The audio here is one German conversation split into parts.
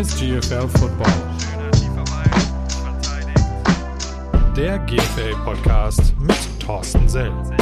ist GFL Football. Der GFL Podcast mit Thorsten Sell.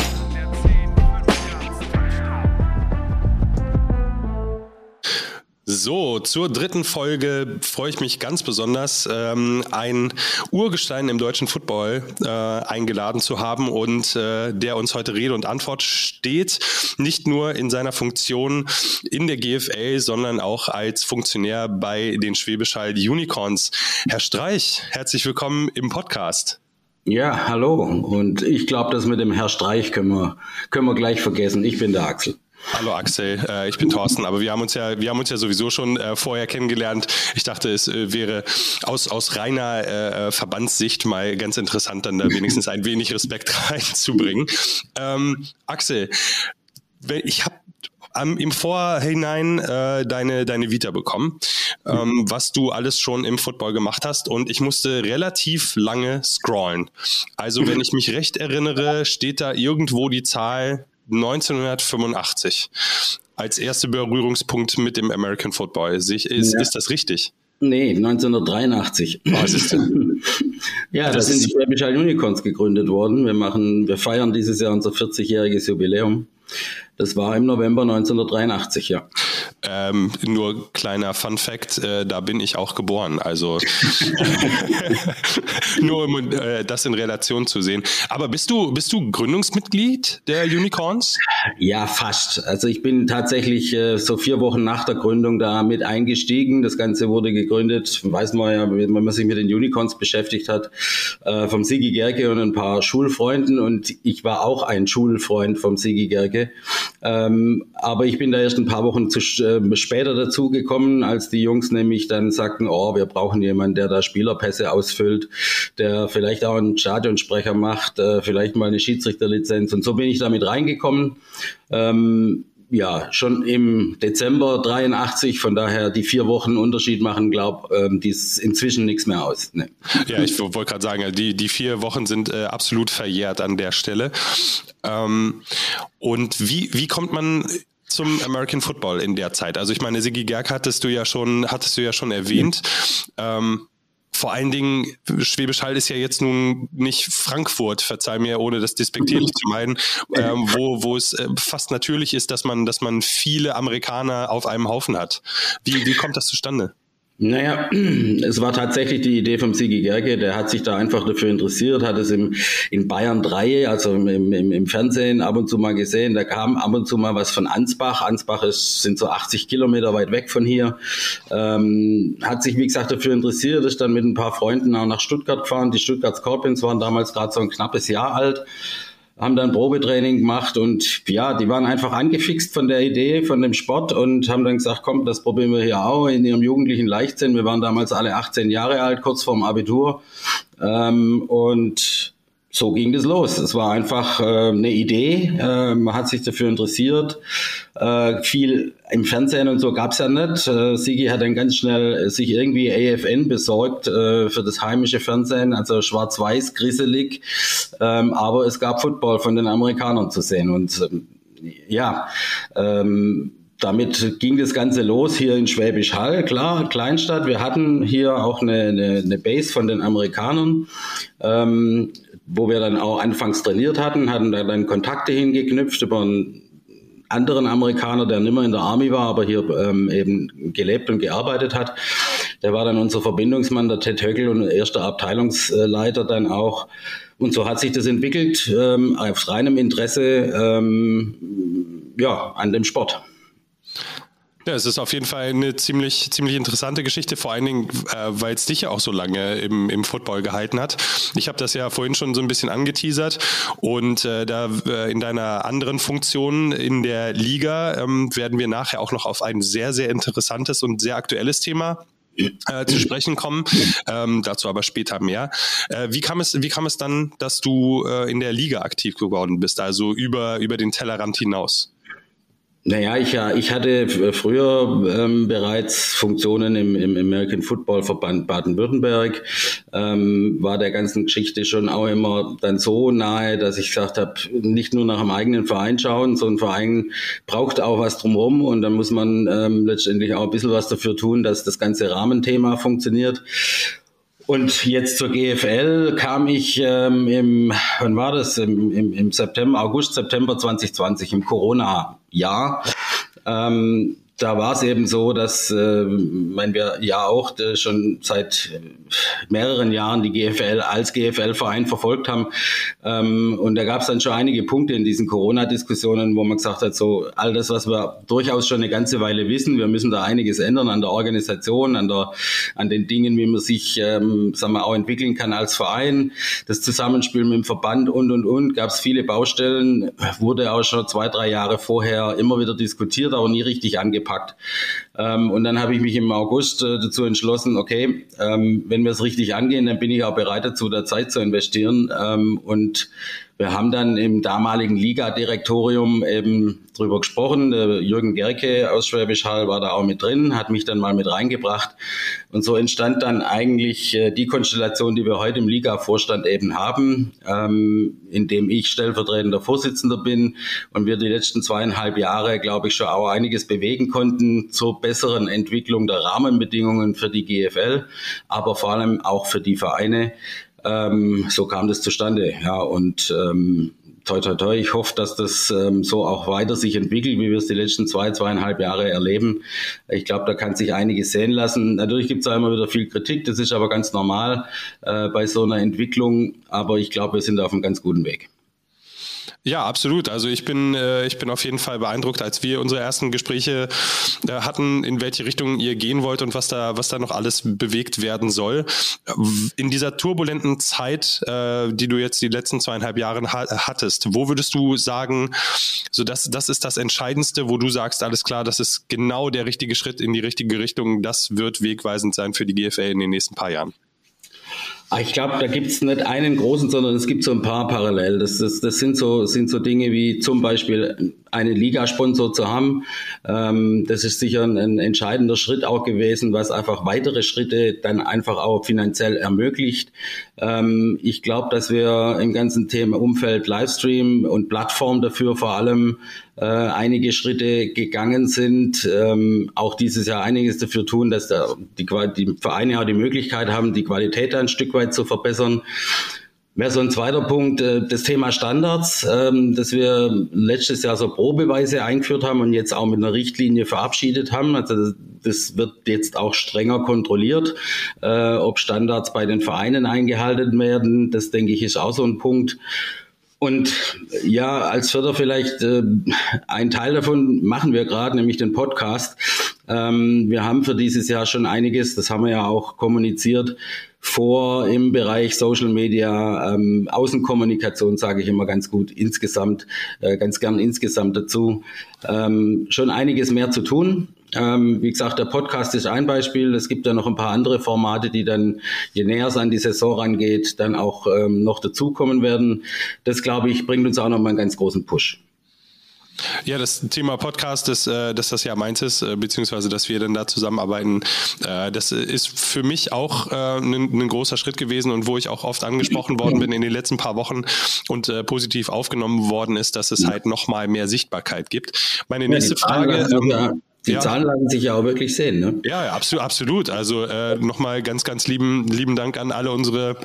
So, zur dritten Folge freue ich mich ganz besonders, ähm, ein Urgestein im deutschen Football äh, eingeladen zu haben und äh, der uns heute Rede und Antwort steht, nicht nur in seiner Funktion in der GFL, sondern auch als Funktionär bei den Schwäbisch Unicorns. Herr Streich, herzlich willkommen im Podcast. Ja, hallo. Und ich glaube, das mit dem Herr Streich können wir, können wir gleich vergessen. Ich bin der Axel. Hallo Axel, äh, ich bin Thorsten, aber wir haben uns ja, wir haben uns ja sowieso schon äh, vorher kennengelernt. Ich dachte, es äh, wäre aus, aus reiner Verbandssicht mal ganz interessant, dann da wenigstens ein wenig Respekt reinzubringen. Ähm, Axel, ich habe im Vorhinein äh, deine, deine Vita bekommen, ähm, was du alles schon im Football gemacht hast. Und ich musste relativ lange scrollen. Also, wenn ich mich recht erinnere, steht da irgendwo die Zahl 1985 als erster Berührungspunkt mit dem American Football. Ist, ist, ja. ist das richtig? Nee, 1983. Was ist denn? ja, das da sind die Unicorns gegründet worden. Wir machen, wir feiern dieses Jahr unser 40-jähriges Jubiläum. Das war im November 1983, ja. Ähm, nur kleiner Fun Fact, äh, da bin ich auch geboren. Also nur um äh, das in Relation zu sehen. Aber bist du, bist du Gründungsmitglied der Unicorns? Ja, fast. Also ich bin tatsächlich äh, so vier Wochen nach der Gründung da mit eingestiegen. Das Ganze wurde gegründet, weiß man ja, wenn man sich mit den Unicorns beschäftigt hat, äh, vom Sigi Gerke und ein paar Schulfreunden. Und ich war auch ein Schulfreund vom Sigi Gerke. Ähm, aber ich bin da erst ein paar Wochen zu, äh, später dazu gekommen, als die Jungs nämlich dann sagten, oh, wir brauchen jemanden, der da Spielerpässe ausfüllt, der vielleicht auch einen Stadionsprecher macht, äh, vielleicht mal eine Schiedsrichterlizenz. Und so bin ich damit reingekommen. Ähm, ja, schon im Dezember 83, von daher die vier Wochen Unterschied machen, glaube ähm, dies inzwischen nichts mehr aus. Nee. Ja, ich wollte gerade sagen, die, die vier Wochen sind äh, absolut verjährt an der Stelle. Ähm, und wie, wie kommt man zum American Football in der Zeit? Also ich meine, Sigi Gerg hattest du ja schon, hattest du ja schon erwähnt. Ähm, vor allen Dingen, Schwäbisch Hall ist ja jetzt nun nicht Frankfurt, verzeih mir, ohne das despektierlich zu meinen, ähm, wo, wo es äh, fast natürlich ist, dass man, dass man viele Amerikaner auf einem Haufen hat. Wie, wie kommt das zustande? Naja, es war tatsächlich die Idee vom Sigi Gerke, der hat sich da einfach dafür interessiert, hat es im, in Bayern 3, also im, im, im Fernsehen ab und zu mal gesehen, da kam ab und zu mal was von Ansbach, Ansbach ist, sind so 80 Kilometer weit weg von hier, ähm, hat sich wie gesagt dafür interessiert, ist dann mit ein paar Freunden auch nach Stuttgart gefahren, die Stuttgart Scorpions waren damals gerade so ein knappes Jahr alt, haben dann Probetraining gemacht und ja, die waren einfach angefixt von der Idee, von dem Sport und haben dann gesagt, komm, das probieren wir hier auch in ihrem jugendlichen Leichtsinn. Wir waren damals alle 18 Jahre alt, kurz vorm Abitur. Ähm, und so ging das los. Es war einfach äh, eine Idee. Äh, man hat sich dafür interessiert. Äh, viel im Fernsehen und so gab's ja nicht. Äh, Sigi hat dann ganz schnell sich irgendwie AFN besorgt äh, für das heimische Fernsehen, also schwarz-weiß, grisselig. Ähm, aber es gab Football von den Amerikanern zu sehen. Und ähm, ja, ähm, damit ging das Ganze los hier in Schwäbisch Hall. Klar, Kleinstadt. Wir hatten hier auch eine, eine, eine Base von den Amerikanern. Ähm, wo wir dann auch anfangs trainiert hatten, hatten da dann Kontakte hingeknüpft über einen anderen Amerikaner, der nimmer in der Army war, aber hier ähm, eben gelebt und gearbeitet hat. Der war dann unser Verbindungsmann, der Ted Höckel und erster Abteilungsleiter dann auch. Und so hat sich das entwickelt, ähm, aus reinem Interesse ähm, ja, an dem Sport. Ja, es ist auf jeden Fall eine ziemlich, ziemlich interessante Geschichte, vor allen Dingen, äh, weil es dich ja auch so lange im, im Football gehalten hat. Ich habe das ja vorhin schon so ein bisschen angeteasert und äh, da äh, in deiner anderen Funktion in der Liga ähm, werden wir nachher auch noch auf ein sehr, sehr interessantes und sehr aktuelles Thema äh, zu sprechen kommen. Ähm, dazu aber später mehr. Äh, wie, kam es, wie kam es dann, dass du äh, in der Liga aktiv geworden bist, also über, über den Tellerrand hinaus? Naja, ich, ja, ich hatte früher ähm, bereits Funktionen im, im American Football Verband Baden-Württemberg, ähm, war der ganzen Geschichte schon auch immer dann so nahe, dass ich gesagt habe, nicht nur nach dem eigenen Verein schauen, so ein Verein braucht auch was drumherum und dann muss man ähm, letztendlich auch ein bisschen was dafür tun, dass das ganze Rahmenthema funktioniert. Und jetzt zur GFL kam ich ähm, im, wann war das? Im, im, im September, August, September 2020, im Corona-Jahr. Ähm, da war es eben so, dass äh, mein, wir ja auch äh, schon seit mehreren Jahren die GFL als GFL-Verein verfolgt haben. Ähm, und da gab es dann schon einige Punkte in diesen Corona-Diskussionen, wo man gesagt hat, so all das, was wir durchaus schon eine ganze Weile wissen, wir müssen da einiges ändern an der Organisation, an, der, an den Dingen, wie man sich ähm, sagen wir, auch entwickeln kann als Verein, das Zusammenspiel mit dem Verband und, und, und, gab es viele Baustellen, wurde auch schon zwei, drei Jahre vorher immer wieder diskutiert, aber nie richtig angepasst gepackt. Ähm, und dann habe ich mich im August äh, dazu entschlossen, okay, ähm, wenn wir es richtig angehen, dann bin ich auch bereit dazu, da Zeit zu investieren. Ähm, und wir haben dann im damaligen Liga-Direktorium eben drüber gesprochen. Der Jürgen Gerke aus Schwäbisch Hall war da auch mit drin, hat mich dann mal mit reingebracht. Und so entstand dann eigentlich äh, die Konstellation, die wir heute im Liga-Vorstand eben haben, ähm, in dem ich stellvertretender Vorsitzender bin und wir die letzten zweieinhalb Jahre, glaube ich, schon auch einiges bewegen konnten zur besseren Entwicklung der Rahmenbedingungen für die GFL, aber vor allem auch für die Vereine. Ähm, so kam das zustande. Ja, und ähm, toi, toi, toi. Ich hoffe, dass das ähm, so auch weiter sich entwickelt, wie wir es die letzten zwei, zweieinhalb Jahre erleben. Ich glaube, da kann sich einiges sehen lassen. Natürlich gibt es immer wieder viel Kritik. Das ist aber ganz normal äh, bei so einer Entwicklung. Aber ich glaube, wir sind auf einem ganz guten Weg. Ja, absolut. Also ich bin, äh, ich bin auf jeden Fall beeindruckt, als wir unsere ersten Gespräche äh, hatten, in welche Richtung ihr gehen wollt und was da, was da noch alles bewegt werden soll. In dieser turbulenten Zeit, äh, die du jetzt die letzten zweieinhalb Jahre ha hattest, wo würdest du sagen, so das, das ist das Entscheidendste, wo du sagst, alles klar, das ist genau der richtige Schritt in die richtige Richtung, das wird wegweisend sein für die GFL in den nächsten paar Jahren? Ah, ich glaube, da gibt es nicht einen großen, sondern es gibt so ein paar parallel. Das, das, das sind, so, sind so Dinge wie zum Beispiel einen Ligasponsor zu haben. Ähm, das ist sicher ein, ein, entscheidender Schritt auch gewesen, was einfach weitere Schritte dann einfach auch finanziell ermöglicht. Ähm, ich glaube, dass wir im ganzen Thema Umfeld Livestream und Plattform dafür vor allem äh, einige Schritte gegangen sind. Ähm, auch dieses Jahr einiges dafür tun, dass da die, die Vereine auch die Möglichkeit haben, die Qualität ein Stück weit zu verbessern. Wäre so ein zweiter Punkt, äh, das Thema Standards, ähm, das wir letztes Jahr so probeweise eingeführt haben und jetzt auch mit einer Richtlinie verabschiedet haben. Also das wird jetzt auch strenger kontrolliert, äh, ob Standards bei den Vereinen eingehalten werden. Das denke ich ist auch so ein Punkt. Und ja, als Förder vielleicht äh, ein Teil davon machen wir gerade, nämlich den Podcast. Ähm, wir haben für dieses Jahr schon einiges, das haben wir ja auch kommuniziert, vor im Bereich Social Media, ähm, Außenkommunikation sage ich immer ganz gut insgesamt, äh, ganz gern insgesamt dazu. Ähm, schon einiges mehr zu tun. Ähm, wie gesagt, der Podcast ist ein Beispiel. Es gibt ja noch ein paar andere Formate, die dann, je näher es an die Saison rangeht, dann auch ähm, noch dazukommen werden. Das, glaube ich, bringt uns auch noch mal einen ganz großen Push. Ja, das Thema Podcast, dass, äh, dass das ja meins ist, äh, beziehungsweise dass wir dann da zusammenarbeiten, äh, das ist für mich auch ein, ein großer Schritt gewesen und wo ich auch oft angesprochen worden bin in den letzten paar Wochen und positiv aufgenommen worden ist, dass es halt nochmal mehr Sichtbarkeit gibt. Meine nächste Frage. Ähm, die ja. Zahlen lassen sich ja auch wirklich sehen, ne? Ja, ja absolut, absolut. Also äh, nochmal ganz, ganz lieben, lieben Dank an alle unsere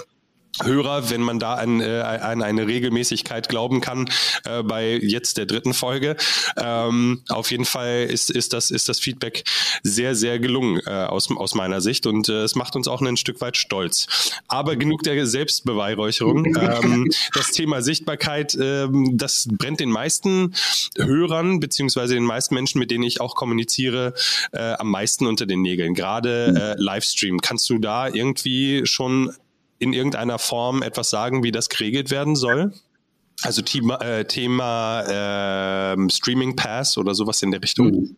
Hörer, wenn man da an, äh, an eine Regelmäßigkeit glauben kann, äh, bei jetzt der dritten Folge. Ähm, auf jeden Fall ist, ist, das, ist das Feedback sehr, sehr gelungen äh, aus, aus meiner Sicht und äh, es macht uns auch ein Stück weit stolz. Aber genug der Selbstbeweihräucherung. ähm, das Thema Sichtbarkeit, ähm, das brennt den meisten Hörern beziehungsweise den meisten Menschen, mit denen ich auch kommuniziere, äh, am meisten unter den Nägeln. Gerade äh, Livestream. Kannst du da irgendwie schon in irgendeiner Form etwas sagen, wie das geregelt werden soll? Also Thema, äh, Thema äh, Streaming Pass oder sowas in der Richtung?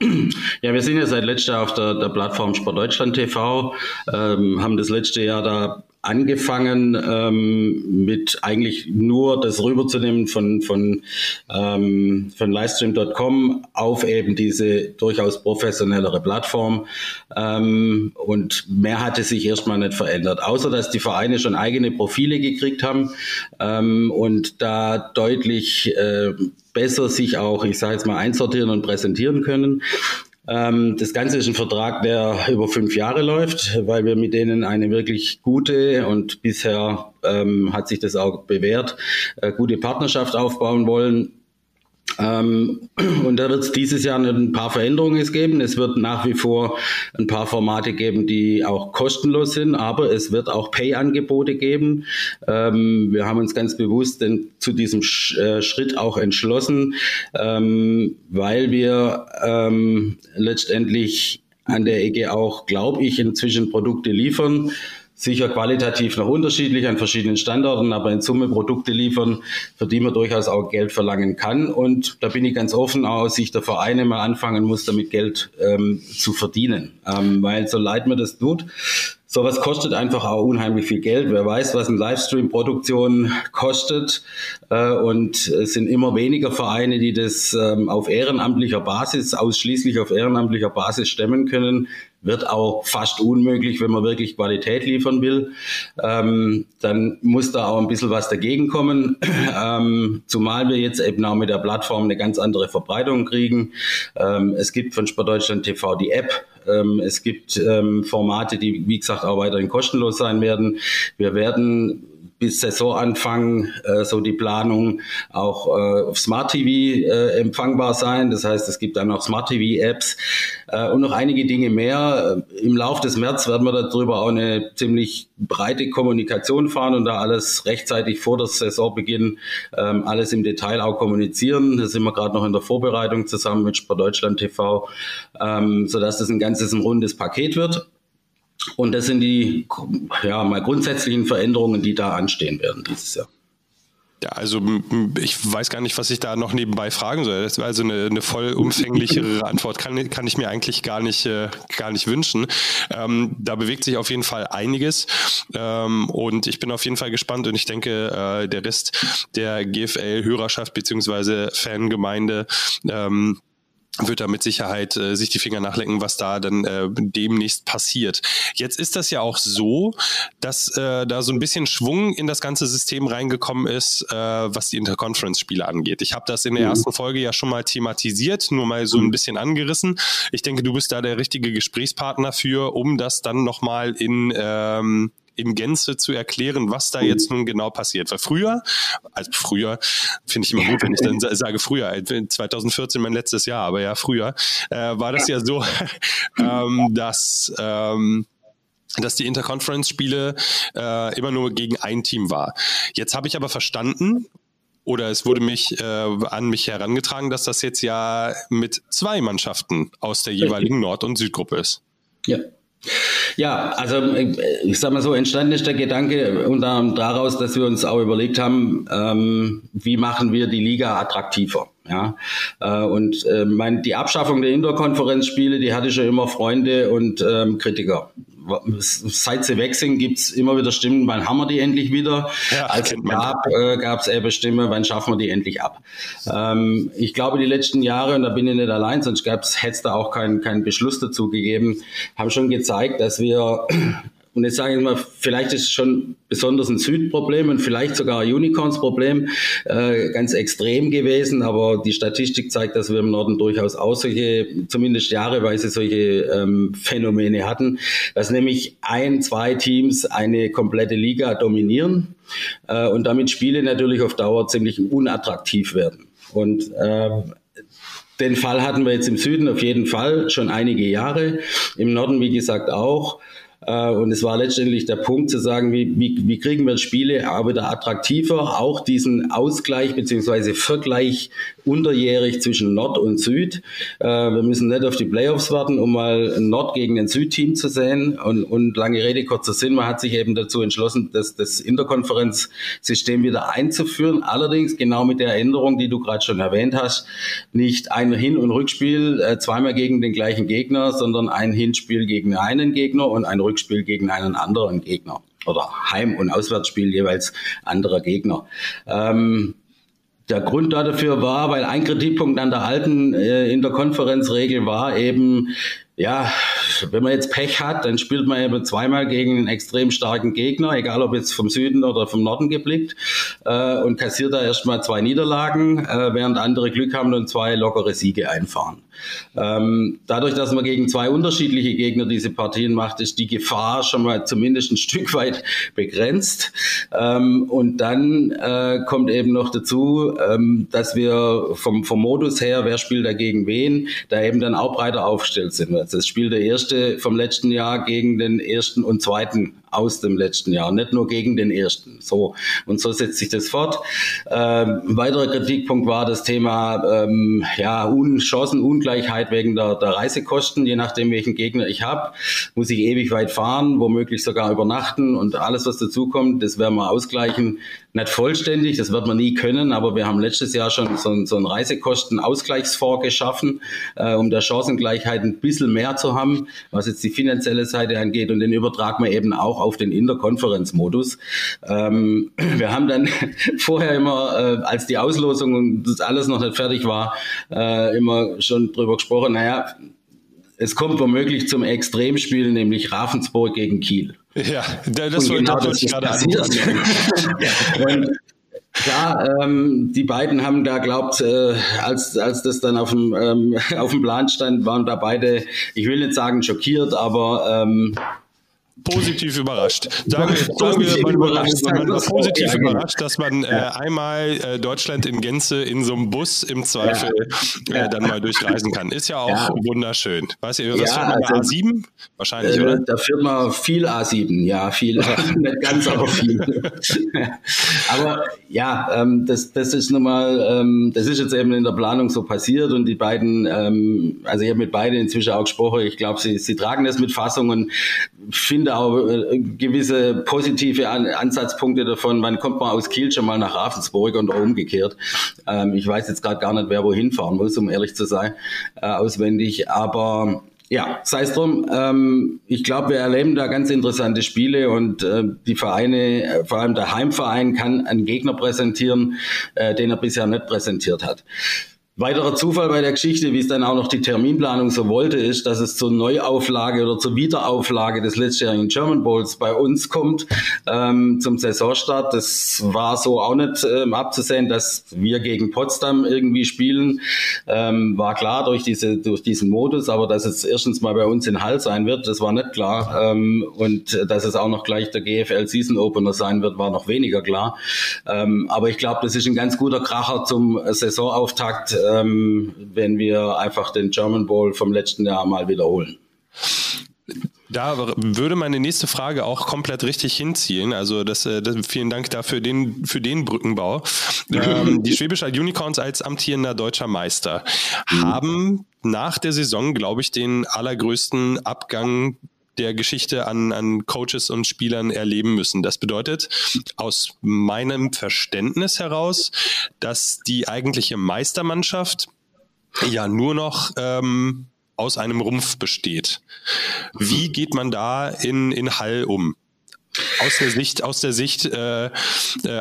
Ja, wir sind ja seit letztem auf der, der Plattform Sport Deutschland TV, ähm, haben das letzte Jahr da angefangen ähm, mit eigentlich nur das rüberzunehmen von, von, ähm, von livestream.com auf eben diese durchaus professionellere Plattform. Ähm, und mehr hatte sich erstmal nicht verändert, außer dass die Vereine schon eigene Profile gekriegt haben ähm, und da deutlich äh, besser sich auch, ich sage jetzt mal, einsortieren und präsentieren können. Ähm, das Ganze ist ein Vertrag, der über fünf Jahre läuft, weil wir mit denen eine wirklich gute und bisher ähm, hat sich das auch bewährt, äh, gute Partnerschaft aufbauen wollen. Ähm, und da wird es dieses Jahr ein paar Veränderungen geben. Es wird nach wie vor ein paar Formate geben, die auch kostenlos sind, aber es wird auch Pay-Angebote geben. Ähm, wir haben uns ganz bewusst denn, zu diesem Sch äh, Schritt auch entschlossen, ähm, weil wir ähm, letztendlich an der Ecke auch, glaube ich, inzwischen Produkte liefern, sicher qualitativ noch unterschiedlich an verschiedenen Standorten, aber in Summe Produkte liefern, für die man durchaus auch Geld verlangen kann. Und da bin ich ganz offen, auch aus Sicht der Vereine mal anfangen muss, damit Geld ähm, zu verdienen. Ähm, weil so leid mir das tut, Sowas kostet einfach auch unheimlich viel Geld. Wer weiß, was eine Livestream-Produktion kostet. Äh, und es sind immer weniger Vereine, die das ähm, auf ehrenamtlicher Basis, ausschließlich auf ehrenamtlicher Basis stemmen können wird auch fast unmöglich, wenn man wirklich Qualität liefern will. Ähm, dann muss da auch ein bisschen was dagegen kommen, ähm, zumal wir jetzt eben auch mit der Plattform eine ganz andere Verbreitung kriegen. Ähm, es gibt von Sportdeutschland TV die App. Ähm, es gibt ähm, Formate, die, wie gesagt, auch weiterhin kostenlos sein werden. Wir werden bis Saisonanfang äh, so die Planung auch äh, auf Smart TV äh, empfangbar sein. Das heißt, es gibt dann auch Smart TV Apps äh, und noch einige Dinge mehr. Im Lauf des März werden wir darüber auch eine ziemlich breite Kommunikation fahren und da alles rechtzeitig vor der Saisonbeginn ähm, alles im Detail auch kommunizieren. Da sind wir gerade noch in der Vorbereitung zusammen mit Sport Deutschland TV, ähm, sodass das ein ganzes ein rundes Paket wird. Und das sind die ja, mal grundsätzlichen Veränderungen, die da anstehen werden dieses Jahr. Ja, also ich weiß gar nicht, was ich da noch nebenbei fragen soll. Das war also eine, eine vollumfänglichere Antwort, kann, kann ich mir eigentlich gar nicht, äh, gar nicht wünschen. Ähm, da bewegt sich auf jeden Fall einiges ähm, und ich bin auf jeden Fall gespannt und ich denke, äh, der Rest der GFL-Hörerschaft beziehungsweise Fangemeinde ähm, wird da mit Sicherheit äh, sich die Finger nachlecken, was da dann äh, demnächst passiert. Jetzt ist das ja auch so, dass äh, da so ein bisschen Schwung in das ganze System reingekommen ist, äh, was die Interconference-Spiele angeht. Ich habe das in der mhm. ersten Folge ja schon mal thematisiert, nur mal so ein mhm. bisschen angerissen. Ich denke, du bist da der richtige Gesprächspartner für, um das dann nochmal in ähm, in Gänze zu erklären, was da jetzt nun genau passiert. Weil früher, also früher, finde ich immer gut, wenn ich dann sage früher, 2014 mein letztes Jahr, aber ja, früher, äh, war das ja so, ähm, dass ähm, dass die Interconference-Spiele äh, immer nur gegen ein Team war. Jetzt habe ich aber verstanden, oder es wurde mich äh, an mich herangetragen, dass das jetzt ja mit zwei Mannschaften aus der jeweiligen Nord- und Südgruppe ist. Ja, ja, also ich sag mal so, entstanden ist der Gedanke unter daraus, dass wir uns auch überlegt haben, ähm, wie machen wir die Liga attraktiver. Ja, äh, und äh, mein, die Abschaffung der Interkonferenzspiele, die hatte schon immer Freunde und ähm, Kritiker seit sie weg sind, gibt's immer wieder Stimmen, wann haben wir die endlich wieder? Ja, Als es gab, äh, gab es eben Stimmen, wann schaffen wir die endlich ab? Ähm, ich glaube, die letzten Jahre, und da bin ich nicht allein, sonst hätte es da auch keinen keinen Beschluss dazu gegeben, haben schon gezeigt, dass wir und jetzt sage ich mal, vielleicht ist es schon besonders ein Südproblem und vielleicht sogar ein Unicorns-Problem äh, ganz extrem gewesen, aber die Statistik zeigt, dass wir im Norden durchaus auch solche, zumindest jahreweise solche ähm, Phänomene hatten, dass nämlich ein, zwei Teams eine komplette Liga dominieren äh, und damit Spiele natürlich auf Dauer ziemlich unattraktiv werden. Und äh, den Fall hatten wir jetzt im Süden auf jeden Fall schon einige Jahre, im Norden wie gesagt auch. Äh, und es war letztendlich der Punkt zu sagen, wie, wie, wie kriegen wir Spiele auch wieder attraktiver, auch diesen Ausgleich beziehungsweise Vergleich unterjährig zwischen Nord und Süd. Äh, wir müssen nicht auf die Playoffs warten, um mal Nord gegen ein Südteam zu sehen. Und, und lange Rede, kurzer Sinn, man hat sich eben dazu entschlossen, das, das Interkonferenzsystem wieder einzuführen. Allerdings genau mit der Änderung, die du gerade schon erwähnt hast, nicht ein Hin- und Rückspiel äh, zweimal gegen den gleichen Gegner, sondern ein Hinspiel gegen einen Gegner und ein Rückspiel gegen einen anderen Gegner. oder Heim- und Auswärtsspiel jeweils anderer Gegner. Ähm, der Grund dafür war, weil ein Kritikpunkt an der alten äh, Interkonferenzregel war eben, ja, wenn man jetzt Pech hat, dann spielt man eben zweimal gegen einen extrem starken Gegner, egal ob jetzt vom Süden oder vom Norden geblickt, äh, und kassiert da erstmal zwei Niederlagen, äh, während andere Glück haben und zwei lockere Siege einfahren. Ähm, dadurch, dass man gegen zwei unterschiedliche Gegner diese Partien macht, ist die Gefahr schon mal zumindest ein Stück weit begrenzt. Ähm, und dann äh, kommt eben noch dazu, ähm, dass wir vom, vom Modus her, wer spielt da gegen wen, da eben dann auch breiter aufgestellt sind. Also das Spiel der erste vom letzten Jahr gegen den ersten und zweiten aus dem letzten Jahr, nicht nur gegen den ersten. So und so setzt sich das fort. Ähm, weiterer Kritikpunkt war das Thema ähm, ja Un Chancenungleichheit wegen der, der Reisekosten. Je nachdem welchen Gegner ich habe, muss ich ewig weit fahren, womöglich sogar übernachten und alles was dazukommt, das werden wir ausgleichen nicht vollständig, das wird man nie können, aber wir haben letztes Jahr schon so, ein, so einen Reisekostenausgleichsfonds geschaffen, äh, um der Chancengleichheit ein bisschen mehr zu haben, was jetzt die finanzielle Seite angeht und den übertragen wir eben auch auf den Interkonferenzmodus. Ähm, wir haben dann vorher immer, äh, als die Auslosung und das alles noch nicht fertig war, äh, immer schon drüber gesprochen, naja, es kommt womöglich zum Extremspiel, nämlich Ravensburg gegen Kiel. Ja, das, wollte genau ich gerade an. Klar, ähm, die beiden haben da glaubt, äh, als, als das dann auf dem, ähm, auf dem Plan stand, waren da beide, ich will nicht sagen schockiert, aber ähm, positiv überrascht. Sagen wir, sagen wir man, überrascht, man war positiv überrascht, dass man äh, einmal äh, Deutschland in Gänze in so einem Bus im Zweifel ja. äh, dann mal durchreisen kann. Ist ja auch ja. wunderschön. Weißt du, was ja, fährt man also, A7? Wahrscheinlich, äh, oder? Da führt man viel A7, ja, viel, nicht ganz, aber viel. aber ja, ähm, das, das ist nun mal, ähm, das ist jetzt eben in der Planung so passiert und die beiden, ähm, also ich habe mit beiden inzwischen auch gesprochen, ich glaube, sie, sie tragen das mit Fassung und finde auch äh, gewisse positive An Ansatzpunkte davon. Wann kommt man aus Kiel schon mal nach Ravensburg und umgekehrt? Ähm, ich weiß jetzt gerade gar nicht, wer wohin fahren muss, um ehrlich zu sein, äh, auswendig. Aber ja, sei es drum. Ähm, ich glaube, wir erleben da ganz interessante Spiele und äh, die Vereine, äh, vor allem der Heimverein, kann einen Gegner präsentieren, äh, den er bisher nicht präsentiert hat. Weiterer Zufall bei der Geschichte, wie es dann auch noch die Terminplanung so wollte, ist, dass es zur Neuauflage oder zur Wiederauflage des letztjährigen German Bowls bei uns kommt ähm, zum Saisonstart. Das war so auch nicht ähm, abzusehen, dass wir gegen Potsdam irgendwie spielen. Ähm, war klar durch diese durch diesen Modus, aber dass es erstens mal bei uns in Hall sein wird, das war nicht klar. Ähm, und dass es auch noch gleich der GFL Season Opener sein wird, war noch weniger klar. Ähm, aber ich glaube, das ist ein ganz guter Kracher zum Saisonauftakt ähm, wenn wir einfach den German Bowl vom letzten Jahr mal wiederholen. Da würde meine nächste Frage auch komplett richtig hinziehen. Also das, äh, das vielen Dank dafür den, für den Brückenbau. ähm, die Schwäbische Unicorns als amtierender deutscher Meister haben nach der Saison, glaube ich, den allergrößten Abgang der Geschichte an, an Coaches und Spielern erleben müssen. Das bedeutet aus meinem Verständnis heraus, dass die eigentliche Meistermannschaft ja nur noch ähm, aus einem Rumpf besteht. Wie geht man da in, in Hall um? Aus der Sicht, aus der Sicht äh, äh,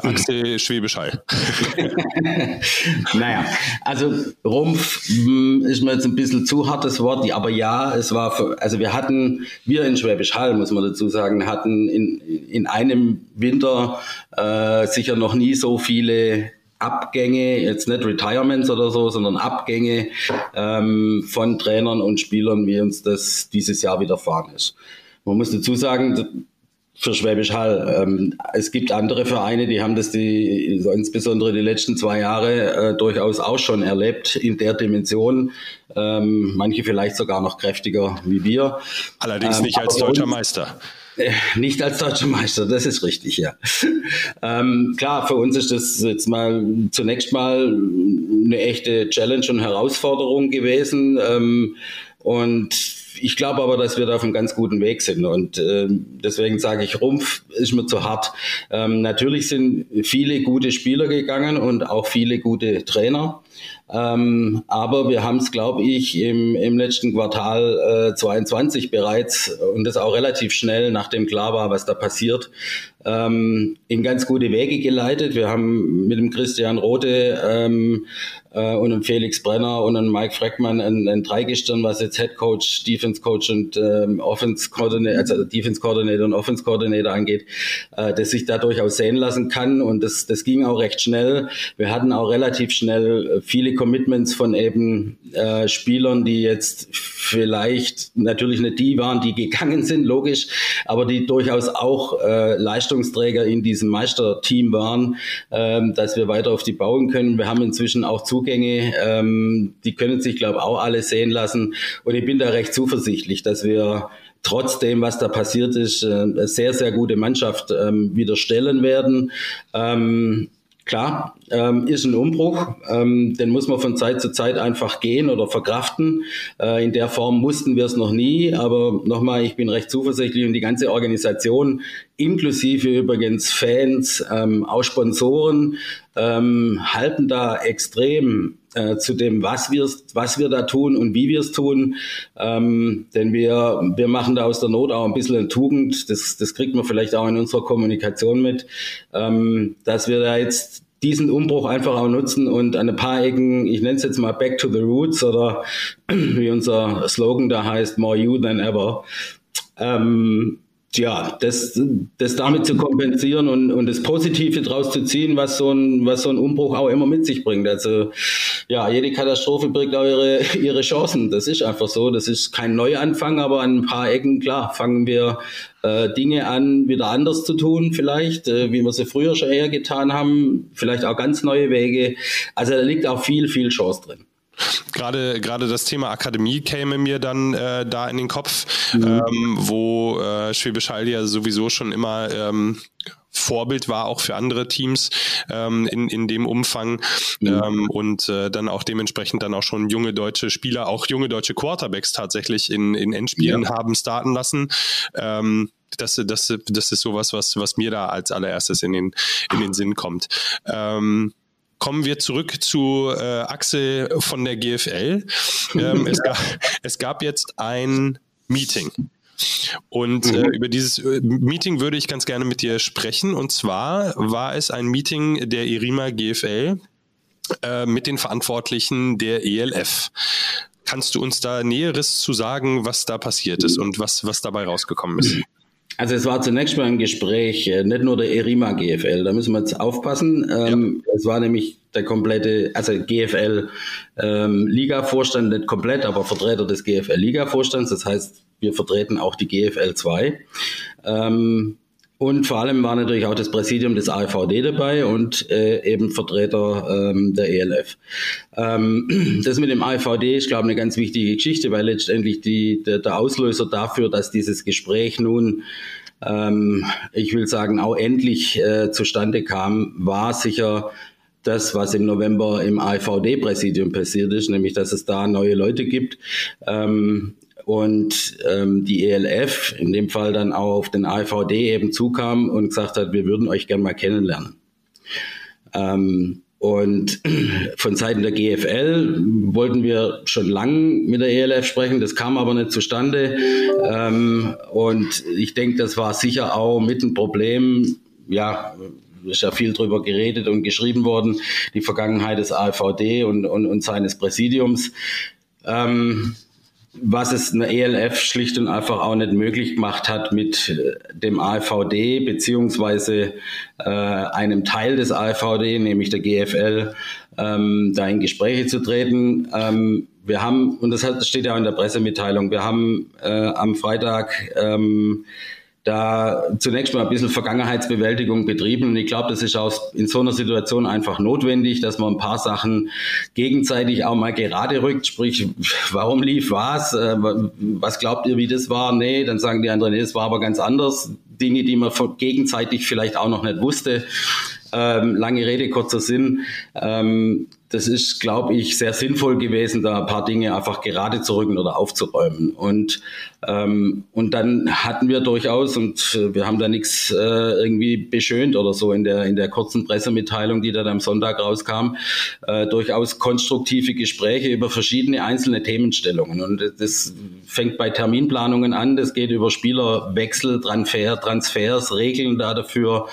Axel Schwebeschall. naja, also Rumpf mh, hm, ist mir jetzt ein bisschen zu hartes Wort, aber ja, es war, für, also wir hatten, wir in Schwäbisch Hall, muss man dazu sagen, hatten in, in einem Winter äh, sicher noch nie so viele Abgänge, jetzt nicht Retirements oder so, sondern Abgänge ähm, von Trainern und Spielern, wie uns das dieses Jahr widerfahren ist. Man muss dazu sagen, für Schwäbisch Hall. Ähm, es gibt andere Vereine, die haben das die, insbesondere die letzten zwei Jahre äh, durchaus auch schon erlebt in der Dimension. Ähm, manche vielleicht sogar noch kräftiger wie wir. Allerdings ähm, nicht als deutscher uns, Meister. Äh, nicht als deutscher Meister, das ist richtig, ja. Ähm, klar, für uns ist das jetzt mal zunächst mal eine echte Challenge und Herausforderung gewesen. Ähm, und ich glaube aber, dass wir da auf einem ganz guten Weg sind und äh, deswegen sage ich, Rumpf ist mir zu hart. Ähm, natürlich sind viele gute Spieler gegangen und auch viele gute Trainer. Ähm, aber wir haben es, glaube ich, im, im letzten Quartal äh, 22 bereits und das auch relativ schnell, nachdem klar war, was da passiert, ähm, in ganz gute Wege geleitet. Wir haben mit dem Christian Rote ähm, äh, und einem Felix Brenner und einem Mike Freckmann ein, ein Dreigestirn, was jetzt Head Coach, Defense Coach und ähm, Offense Coordinator, also Defense Coordinator und Offense Coordinator angeht, äh, das sich da durchaus sehen lassen kann und das, das ging auch recht schnell. Wir hatten auch relativ schnell viele Commitments von eben äh, Spielern, die jetzt vielleicht natürlich nicht die waren, die gegangen sind, logisch, aber die durchaus auch äh, Leistungsträger in diesem Meisterteam waren, ähm, dass wir weiter auf die bauen können. Wir haben inzwischen auch Zugänge, ähm, die können sich, glaube ich, auch alle sehen lassen. Und ich bin da recht zuversichtlich, dass wir trotzdem, was da passiert ist, äh, eine sehr, sehr gute Mannschaft ähm, wieder stellen werden. Ähm, Klar, ähm, ist ein Umbruch, ähm, den muss man von Zeit zu Zeit einfach gehen oder verkraften. Äh, in der Form mussten wir es noch nie, aber nochmal, ich bin recht zuversichtlich und die ganze Organisation, inklusive übrigens Fans, ähm, auch Sponsoren, ähm, halten da extrem äh, zu dem, was wir, was wir da tun und wie wir es tun. Ähm, denn wir, wir machen da aus der Not auch ein bisschen eine Tugend. Das, das kriegt man vielleicht auch in unserer Kommunikation mit, ähm, dass wir da jetzt diesen Umbruch einfach auch nutzen und an ein paar Ecken, ich nenne es jetzt mal Back to the Roots oder wie unser Slogan da heißt, More You Than Ever. Ähm, ja, das, das damit zu kompensieren und, und das Positive draus zu ziehen, was so, ein, was so ein Umbruch auch immer mit sich bringt. Also ja, jede Katastrophe bringt auch ihre, ihre Chancen. Das ist einfach so. Das ist kein Neuanfang, aber an ein paar Ecken, klar, fangen wir äh, Dinge an, wieder anders zu tun, vielleicht, äh, wie wir sie früher schon eher getan haben, vielleicht auch ganz neue Wege. Also da liegt auch viel, viel Chance drin. Gerade, gerade das Thema Akademie käme mir dann äh, da in den Kopf, mhm. ähm, wo äh, Schwäbisch Hall ja sowieso schon immer ähm, Vorbild war auch für andere Teams ähm, in, in dem Umfang mhm. ähm, und äh, dann auch dementsprechend dann auch schon junge deutsche Spieler, auch junge deutsche Quarterbacks tatsächlich in, in Endspielen ja. haben starten lassen. Ähm, das, das, das ist sowas, was, was mir da als allererstes in den, in den Sinn kommt. Ähm, Kommen wir zurück zu äh, Axel von der GFL. Ähm, es, gab, es gab jetzt ein Meeting. Und äh, mhm. über dieses äh, Meeting würde ich ganz gerne mit dir sprechen. Und zwar war es ein Meeting der IRIMA GFL äh, mit den Verantwortlichen der ELF. Kannst du uns da Näheres zu sagen, was da passiert ist und was, was dabei rausgekommen ist? Also es war zunächst mal ein Gespräch, äh, nicht nur der ERIMA GFL, da müssen wir jetzt aufpassen. Ähm, ja. Es war nämlich der komplette, also GFL ähm, Liga-Vorstand, nicht komplett, aber Vertreter des GFL Liga-Vorstands. Das heißt, wir vertreten auch die GFL 2. Ähm, und vor allem war natürlich auch das Präsidium des AVD dabei und äh, eben Vertreter ähm, der ELF. Ähm, das mit dem AVD ist, glaube ich, eine ganz wichtige Geschichte, weil letztendlich die, der, der Auslöser dafür, dass dieses Gespräch nun, ähm, ich will sagen, auch endlich äh, zustande kam, war sicher das, was im November im AVD-Präsidium passiert ist, nämlich dass es da neue Leute gibt. Ähm, und ähm, die ELF in dem Fall dann auch auf den AVD eben zukam und gesagt hat, wir würden euch gerne mal kennenlernen. Ähm, und von Seiten der GFL wollten wir schon lang mit der ELF sprechen, das kam aber nicht zustande. Ähm, und ich denke, das war sicher auch mit ein Problem, ja, ist ja viel drüber geredet und geschrieben worden, die Vergangenheit des AVD und, und, und seines Präsidiums. Ähm, was es eine ELF schlicht und einfach auch nicht möglich gemacht hat, mit äh, dem AVD beziehungsweise äh, einem Teil des AVD, nämlich der GFL, ähm, da in Gespräche zu treten. Ähm, wir haben, und das steht ja auch in der Pressemitteilung, wir haben äh, am Freitag ähm, da zunächst mal ein bisschen Vergangenheitsbewältigung betrieben. Und ich glaube, das ist auch in so einer Situation einfach notwendig, dass man ein paar Sachen gegenseitig auch mal gerade rückt. Sprich, warum lief was? Äh, was glaubt ihr, wie das war? Nee, dann sagen die anderen, nee, das war aber ganz anders. Dinge, die man gegenseitig vielleicht auch noch nicht wusste. Ähm, lange Rede, kurzer Sinn. Ähm, das ist, glaube ich, sehr sinnvoll gewesen, da ein paar Dinge einfach gerade zu rücken oder aufzuräumen. Und, ähm, und dann hatten wir durchaus, und äh, wir haben da nichts äh, irgendwie beschönt oder so in der, in der kurzen Pressemitteilung, die dann am Sonntag rauskam, äh, durchaus konstruktive Gespräche über verschiedene einzelne Themenstellungen. Und das fängt bei Terminplanungen an, das geht über Spielerwechsel, Transfer, Transfers, Regeln da dafür,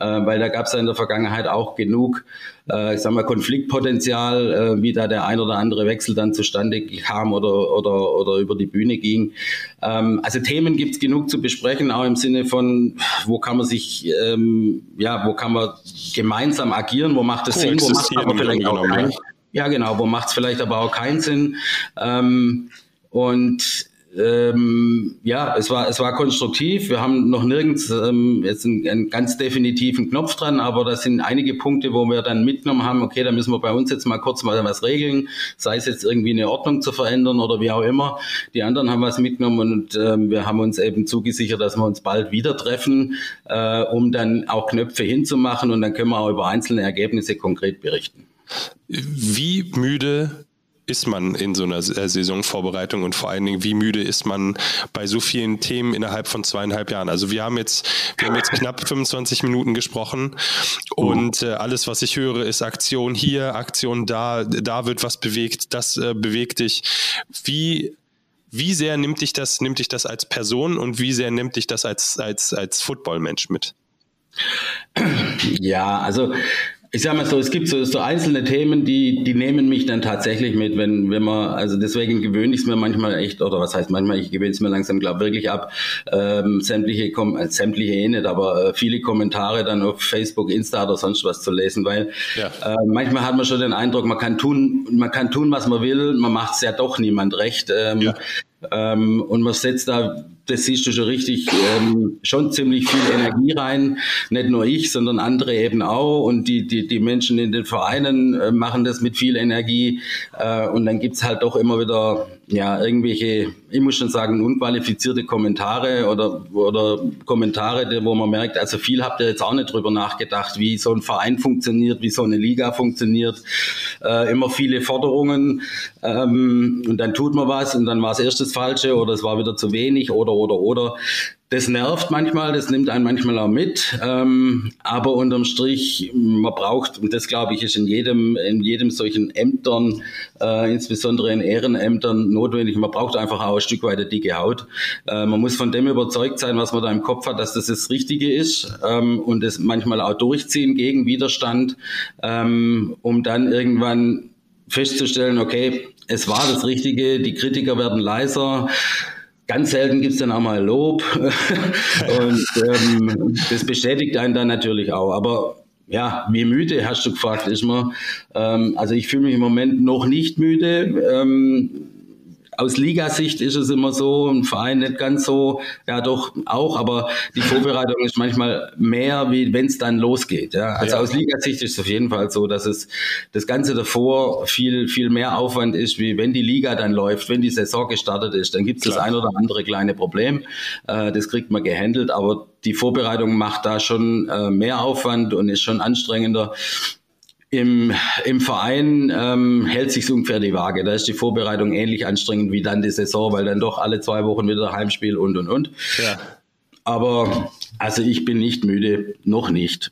äh, weil da gab es ja in der Vergangenheit auch genug äh, ich sag mal, Konfliktpotenzial, äh, wie da der ein oder andere Wechsel dann zustande kam oder, oder, oder über die Bühne ging. Ähm, also Themen gibt's genug zu besprechen, auch im Sinne von, wo kann man sich, ähm, ja, wo kann man gemeinsam agieren, wo macht es Sinn, wo macht es aber vielleicht auch keinen. Ja, genau, wo macht es vielleicht aber auch keinen Sinn. Ähm, und ähm, ja, es war, es war konstruktiv. Wir haben noch nirgends ähm, jetzt einen, einen, ganz definitiven Knopf dran, aber das sind einige Punkte, wo wir dann mitgenommen haben, okay, da müssen wir bei uns jetzt mal kurz mal was regeln, sei es jetzt irgendwie eine Ordnung zu verändern oder wie auch immer. Die anderen haben was mitgenommen und ähm, wir haben uns eben zugesichert, dass wir uns bald wieder treffen, äh, um dann auch Knöpfe hinzumachen und dann können wir auch über einzelne Ergebnisse konkret berichten. Wie müde ist man in so einer äh, Saisonvorbereitung und vor allen Dingen, wie müde ist man bei so vielen Themen innerhalb von zweieinhalb Jahren? Also wir haben jetzt, wir haben jetzt knapp 25 Minuten gesprochen und äh, alles, was ich höre, ist Aktion hier, Aktion da, da wird was bewegt, das äh, bewegt dich. Wie wie sehr nimmt dich das, nimmt dich das als Person und wie sehr nimmt dich das als, als, als Footballmensch mit? Ja, also ich sag mal so, es gibt so, so einzelne Themen, die, die nehmen mich dann tatsächlich mit, wenn, wenn man, also deswegen gewöhne ich es mir manchmal echt, oder was heißt manchmal, ich gewöhne es mir langsam, glaube wirklich ab, ähm, sämtliche, äh, sämtliche eh nicht, aber äh, viele Kommentare dann auf Facebook, Insta oder sonst was zu lesen, weil ja. äh, manchmal hat man schon den Eindruck, man kann tun, man kann tun, was man will, man macht es ja doch niemand recht. Ähm, ja. ähm, und man setzt da das siehst du schon richtig, ähm, schon ziemlich viel Energie rein. Nicht nur ich, sondern andere eben auch. Und die, die, die Menschen in den Vereinen äh, machen das mit viel Energie. Äh, und dann gibt's halt doch immer wieder ja, irgendwelche, ich muss schon sagen, unqualifizierte Kommentare oder, oder Kommentare, wo man merkt, also viel habt ihr jetzt auch nicht drüber nachgedacht, wie so ein Verein funktioniert, wie so eine Liga funktioniert. Äh, immer viele Forderungen ähm, und dann tut man was und dann war es erst das Falsche oder es war wieder zu wenig oder, oder, oder. Das nervt manchmal, das nimmt einen manchmal auch mit, ähm, aber unterm Strich, man braucht, und das glaube ich ist in jedem, in jedem solchen Ämtern, äh, insbesondere in Ehrenämtern notwendig, man braucht einfach auch ein Stück weit dicke Haut. Äh, man muss von dem überzeugt sein, was man da im Kopf hat, dass das das Richtige ist ähm, und es manchmal auch durchziehen gegen Widerstand, ähm, um dann irgendwann festzustellen, okay, es war das Richtige, die Kritiker werden leiser, Ganz selten gibt's dann auch mal Lob und ähm, das bestätigt einen dann natürlich auch. Aber ja, wie müde, hast du gefragt, ist man. Ähm, also ich fühle mich im Moment noch nicht müde. Ähm, aus Ligasicht ist es immer so, ein Verein nicht ganz so, ja doch auch, aber die Vorbereitung ist manchmal mehr, wie wenn es dann losgeht. Ja. Also ja. aus Ligasicht ist es auf jeden Fall so, dass es das Ganze davor viel, viel mehr Aufwand ist, wie wenn die Liga dann läuft, wenn die Saison gestartet ist. Dann gibt es das ein oder andere kleine Problem. Äh, das kriegt man gehandelt, aber die Vorbereitung macht da schon äh, mehr Aufwand und ist schon anstrengender. Im, im Verein ähm, hält sich ungefähr die Waage. Da ist die Vorbereitung ähnlich anstrengend wie dann die Saison, weil dann doch alle zwei Wochen wieder Heimspiel und und und. Ja. Aber also ich bin nicht müde, noch nicht.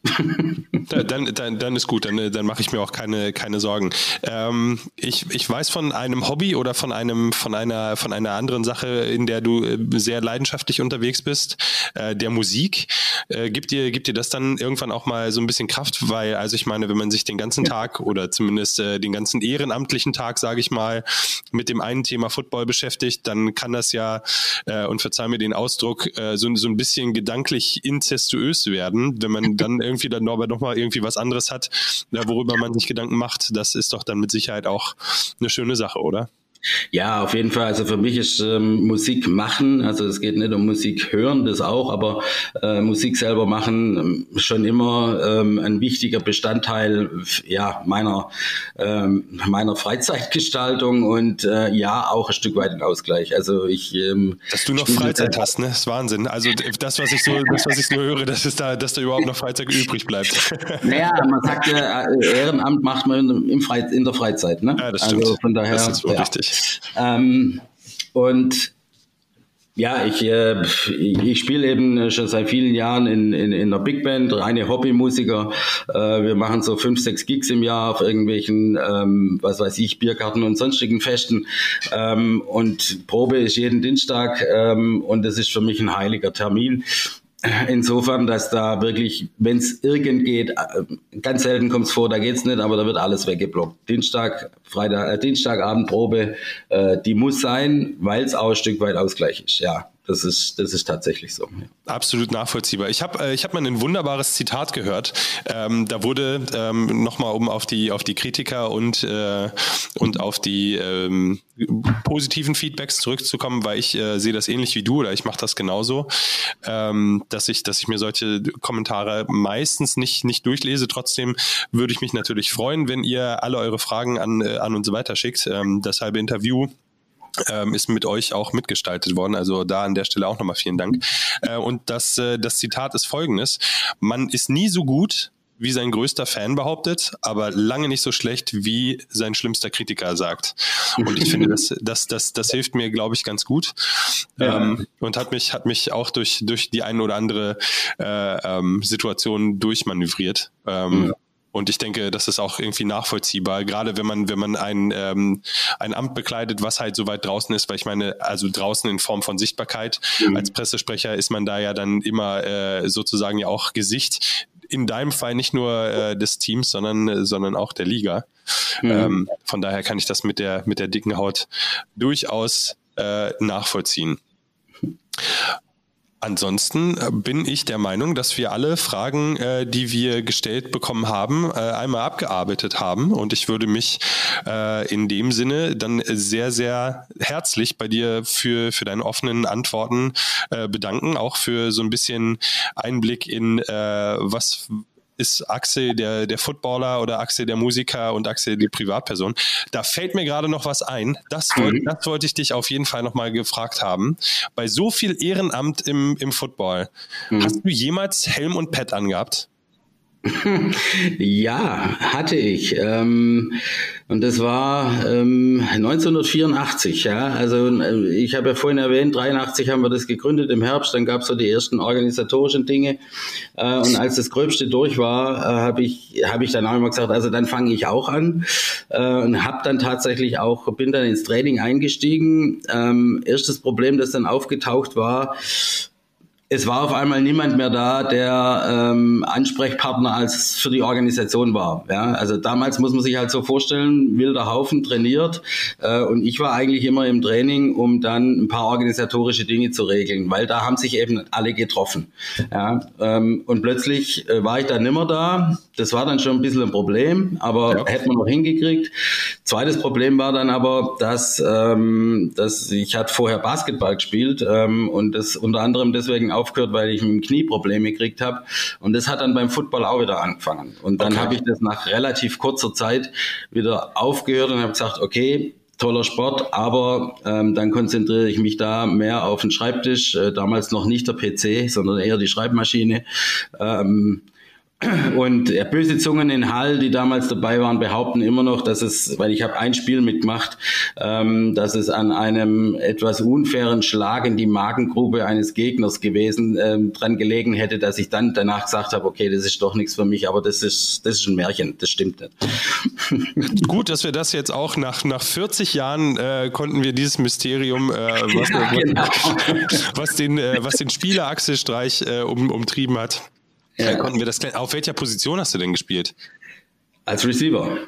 dann, dann, dann ist gut, dann, dann mache ich mir auch keine, keine Sorgen. Ähm, ich, ich weiß von einem Hobby oder von einem, von einer, von einer anderen Sache, in der du äh, sehr leidenschaftlich unterwegs bist, äh, der Musik. Äh, gibt dir, gibt dir das dann irgendwann auch mal so ein bisschen Kraft? Weil, also ich meine, wenn man sich den ganzen Tag oder zumindest äh, den ganzen ehrenamtlichen Tag, sage ich mal, mit dem einen Thema Football beschäftigt, dann kann das ja, äh, und verzeih mir den Ausdruck, äh, so, so ein bisschen gedanklich inzestuös werden, wenn man dann irgendwie dann aber nochmal irgendwie was anderes hat, worüber man sich Gedanken macht. Das ist doch dann mit Sicherheit auch eine schöne Sache, oder? Ja, auf jeden Fall. Also für mich ist ähm, Musik machen, also es geht nicht um Musik hören, das auch, aber äh, Musik selber machen ähm, schon immer ähm, ein wichtiger Bestandteil ja, meiner, ähm, meiner Freizeitgestaltung und äh, ja, auch ein Stück weit ein Ausgleich. Also ich ähm, Dass du noch Freizeit hast, ne? Das ist Wahnsinn. Also das, was ich so, das, was ich so höre, dass, es da, dass da überhaupt noch Freizeit übrig bleibt. Naja, man sagt ja, äh, Ehrenamt macht man im Fre in der Freizeit, ne? Ja, das stimmt. Also von daher, das ist wohl ja. richtig. Ähm, und ja, ich, äh, ich spiele eben schon seit vielen Jahren in, in, in einer Big Band, reine Hobbymusiker. Äh, wir machen so fünf, sechs Gigs im Jahr auf irgendwelchen, ähm, was weiß ich, Biergarten und sonstigen Festen. Ähm, und Probe ist jeden Dienstag ähm, und das ist für mich ein heiliger Termin. Insofern, dass da wirklich, wenn es irgend geht, äh, ganz selten kommt es vor, da geht's nicht, aber da wird alles weggeblockt. Dienstag, Freitag, äh, Dienstagabend Probe, äh, die muss sein, weil es auch ein Stück weit Ausgleich ist. Ja, das ist, das ist tatsächlich so. Absolut nachvollziehbar. Ich habe äh, ich hab mal ein wunderbares Zitat gehört. Ähm, da wurde ähm, nochmal, um auf die, auf die Kritiker und, äh, und auf die ähm, positiven Feedbacks zurückzukommen, weil ich äh, sehe das ähnlich wie du oder ich mache das genauso, ähm, dass, ich, dass ich mir solche Kommentare meistens nicht, nicht durchlese. Trotzdem würde ich mich natürlich freuen, wenn ihr alle eure Fragen an, äh, an uns weiterschickt. Ähm, das halbe Interview ähm, ist mit euch auch mitgestaltet worden. Also da an der Stelle auch nochmal vielen Dank. Äh, und das, äh, das Zitat ist folgendes. Man ist nie so gut, wie sein größter Fan behauptet, aber lange nicht so schlecht, wie sein schlimmster Kritiker sagt. Und ich finde, das, das, das, das hilft mir, glaube ich, ganz gut. Ja. Ähm, und hat mich, hat mich auch durch, durch die eine oder andere äh, ähm, Situation durchmanövriert. Ähm, ja. Und ich denke, das ist auch irgendwie nachvollziehbar, gerade wenn man, wenn man ein, ähm, ein Amt bekleidet, was halt so weit draußen ist, weil ich meine, also draußen in Form von Sichtbarkeit. Mhm. Als Pressesprecher ist man da ja dann immer äh, sozusagen ja auch Gesicht. In deinem Fall nicht nur äh, des Teams, sondern, sondern auch der Liga. Mhm. Ähm, von daher kann ich das mit der, mit der dicken Haut durchaus äh, nachvollziehen. Ansonsten äh, bin ich der Meinung, dass wir alle Fragen, äh, die wir gestellt bekommen haben, äh, einmal abgearbeitet haben. Und ich würde mich äh, in dem Sinne dann sehr, sehr herzlich bei dir für, für deine offenen Antworten äh, bedanken, auch für so ein bisschen Einblick in, äh, was, ist Axel der, der Footballer oder Axel der Musiker und Axel die Privatperson. Da fällt mir gerade noch was ein. Das, wollt, mhm. das wollte ich dich auf jeden Fall nochmal gefragt haben. Bei so viel Ehrenamt im, im Football, mhm. hast du jemals Helm und Pad angehabt? ja, hatte ich. Ähm, und das war ähm, 1984. Ja, also äh, ich habe ja vorhin erwähnt, 83 haben wir das gegründet im Herbst. Dann gab es so die ersten organisatorischen Dinge. Äh, und als das Gröbste durch war, äh, habe ich habe ich dann auch immer gesagt, also dann fange ich auch an äh, und habe dann tatsächlich auch bin dann ins Training eingestiegen. Ähm, erstes Problem, das dann aufgetaucht war, es war auf einmal niemand mehr da, der ähm, Ansprechpartner als für die Organisation war. Ja, also damals muss man sich halt so vorstellen, wilder Haufen trainiert äh, und ich war eigentlich immer im Training, um dann ein paar organisatorische Dinge zu regeln, weil da haben sich eben alle getroffen. Ja, ähm, und plötzlich äh, war ich dann nimmer da. Das war dann schon ein bisschen ein Problem, aber ja. hätte man noch hingekriegt. Zweites Problem war dann aber, dass, ähm, dass ich hatte vorher Basketball gespielt ähm, und das unter anderem deswegen aufgehört, weil ich mit dem Knie Probleme gekriegt habe. Und das hat dann beim Football auch wieder angefangen. Und dann okay. habe ich das nach relativ kurzer Zeit wieder aufgehört und habe gesagt, okay, toller Sport, aber ähm, dann konzentriere ich mich da mehr auf den Schreibtisch. Äh, damals noch nicht der PC, sondern eher die Schreibmaschine. Ähm, und ja, böse Zungen in Hall, die damals dabei waren, behaupten immer noch, dass es, weil ich habe ein Spiel mitgemacht, ähm, dass es an einem etwas unfairen Schlag in die Magengrube eines Gegners gewesen ähm, dran gelegen hätte, dass ich dann danach gesagt habe, okay, das ist doch nichts für mich, aber das ist das ist ein Märchen, das stimmt nicht. Gut, dass wir das jetzt auch nach nach 40 Jahren äh, konnten wir dieses Mysterium, äh, was, ja, genau. was, den äh, was den Spieler Axel Streich äh, um, umtrieben hat. Ja. konnten wir das Auf welcher Position hast du denn gespielt? Als Receiver.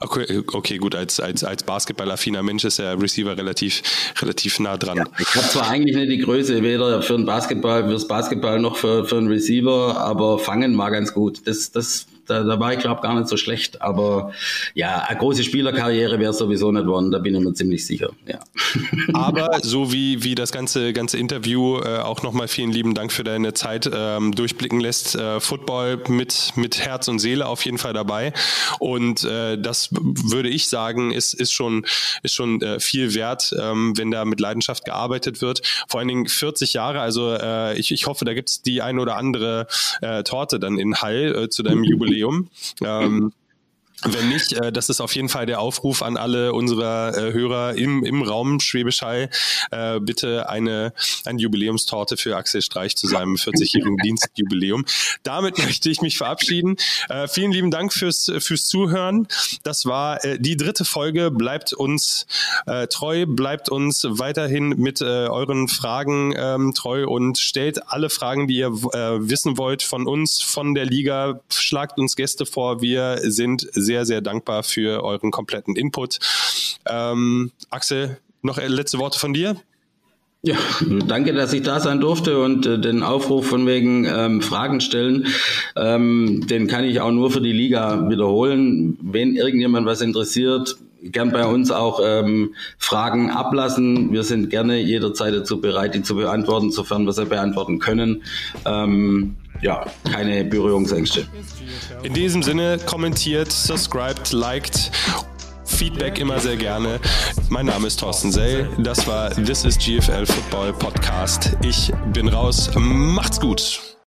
Okay, okay, gut, als, als, als basketballaffiner Mensch ist der Receiver relativ, relativ nah dran. Ja, ich habe zwar eigentlich nicht die Größe, weder für den Basketball, fürs Basketball noch für, für einen Receiver, aber fangen war ganz gut. Das, das Da, da war ich, glaube gar nicht so schlecht. Aber ja, eine große Spielerkarriere wäre sowieso nicht worden, da bin ich mir ziemlich sicher. Ja. Aber so wie, wie das ganze, ganze Interview äh, auch nochmal vielen lieben Dank für deine Zeit ähm, durchblicken lässt. Äh, Football mit, mit Herz und Seele auf jeden Fall dabei. Und äh, das würde ich sagen, ist, ist schon, ist schon äh, viel wert, ähm, wenn da mit Leidenschaft gearbeitet wird. Vor allen Dingen 40 Jahre, also äh, ich, ich hoffe, da gibt es die ein oder andere äh, Torte dann in Hall äh, zu deinem Jubiläum. Ähm, wenn nicht, äh, das ist auf jeden Fall der Aufruf an alle unserer äh, Hörer im, im Raum Schwäbisch Hall, äh, bitte eine, eine Jubiläumstorte für Axel Streich zu seinem 40-jährigen Dienstjubiläum. Damit möchte ich mich verabschieden. Äh, vielen lieben Dank fürs, fürs Zuhören. Das war äh, die dritte Folge. Bleibt uns äh, treu, bleibt uns weiterhin mit äh, euren Fragen ähm, treu und stellt alle Fragen, die ihr äh, wissen wollt von uns, von der Liga. Schlagt uns Gäste vor. Wir sind sehr, sehr dankbar für euren kompletten Input. Ähm, Axel, noch letzte Worte von dir? Ja, danke, dass ich da sein durfte und äh, den Aufruf von wegen ähm, Fragen stellen, ähm, den kann ich auch nur für die Liga wiederholen. Wenn irgendjemand was interessiert, gern bei uns auch ähm, Fragen ablassen. Wir sind gerne jederzeit dazu bereit, die zu beantworten, sofern wir sie beantworten können. Ähm, ja, keine Berührungsängste. In diesem Sinne, kommentiert, subscribt, liked. Feedback immer sehr gerne. Mein Name ist Thorsten Sell. Das war This is GFL Football Podcast. Ich bin raus. Macht's gut.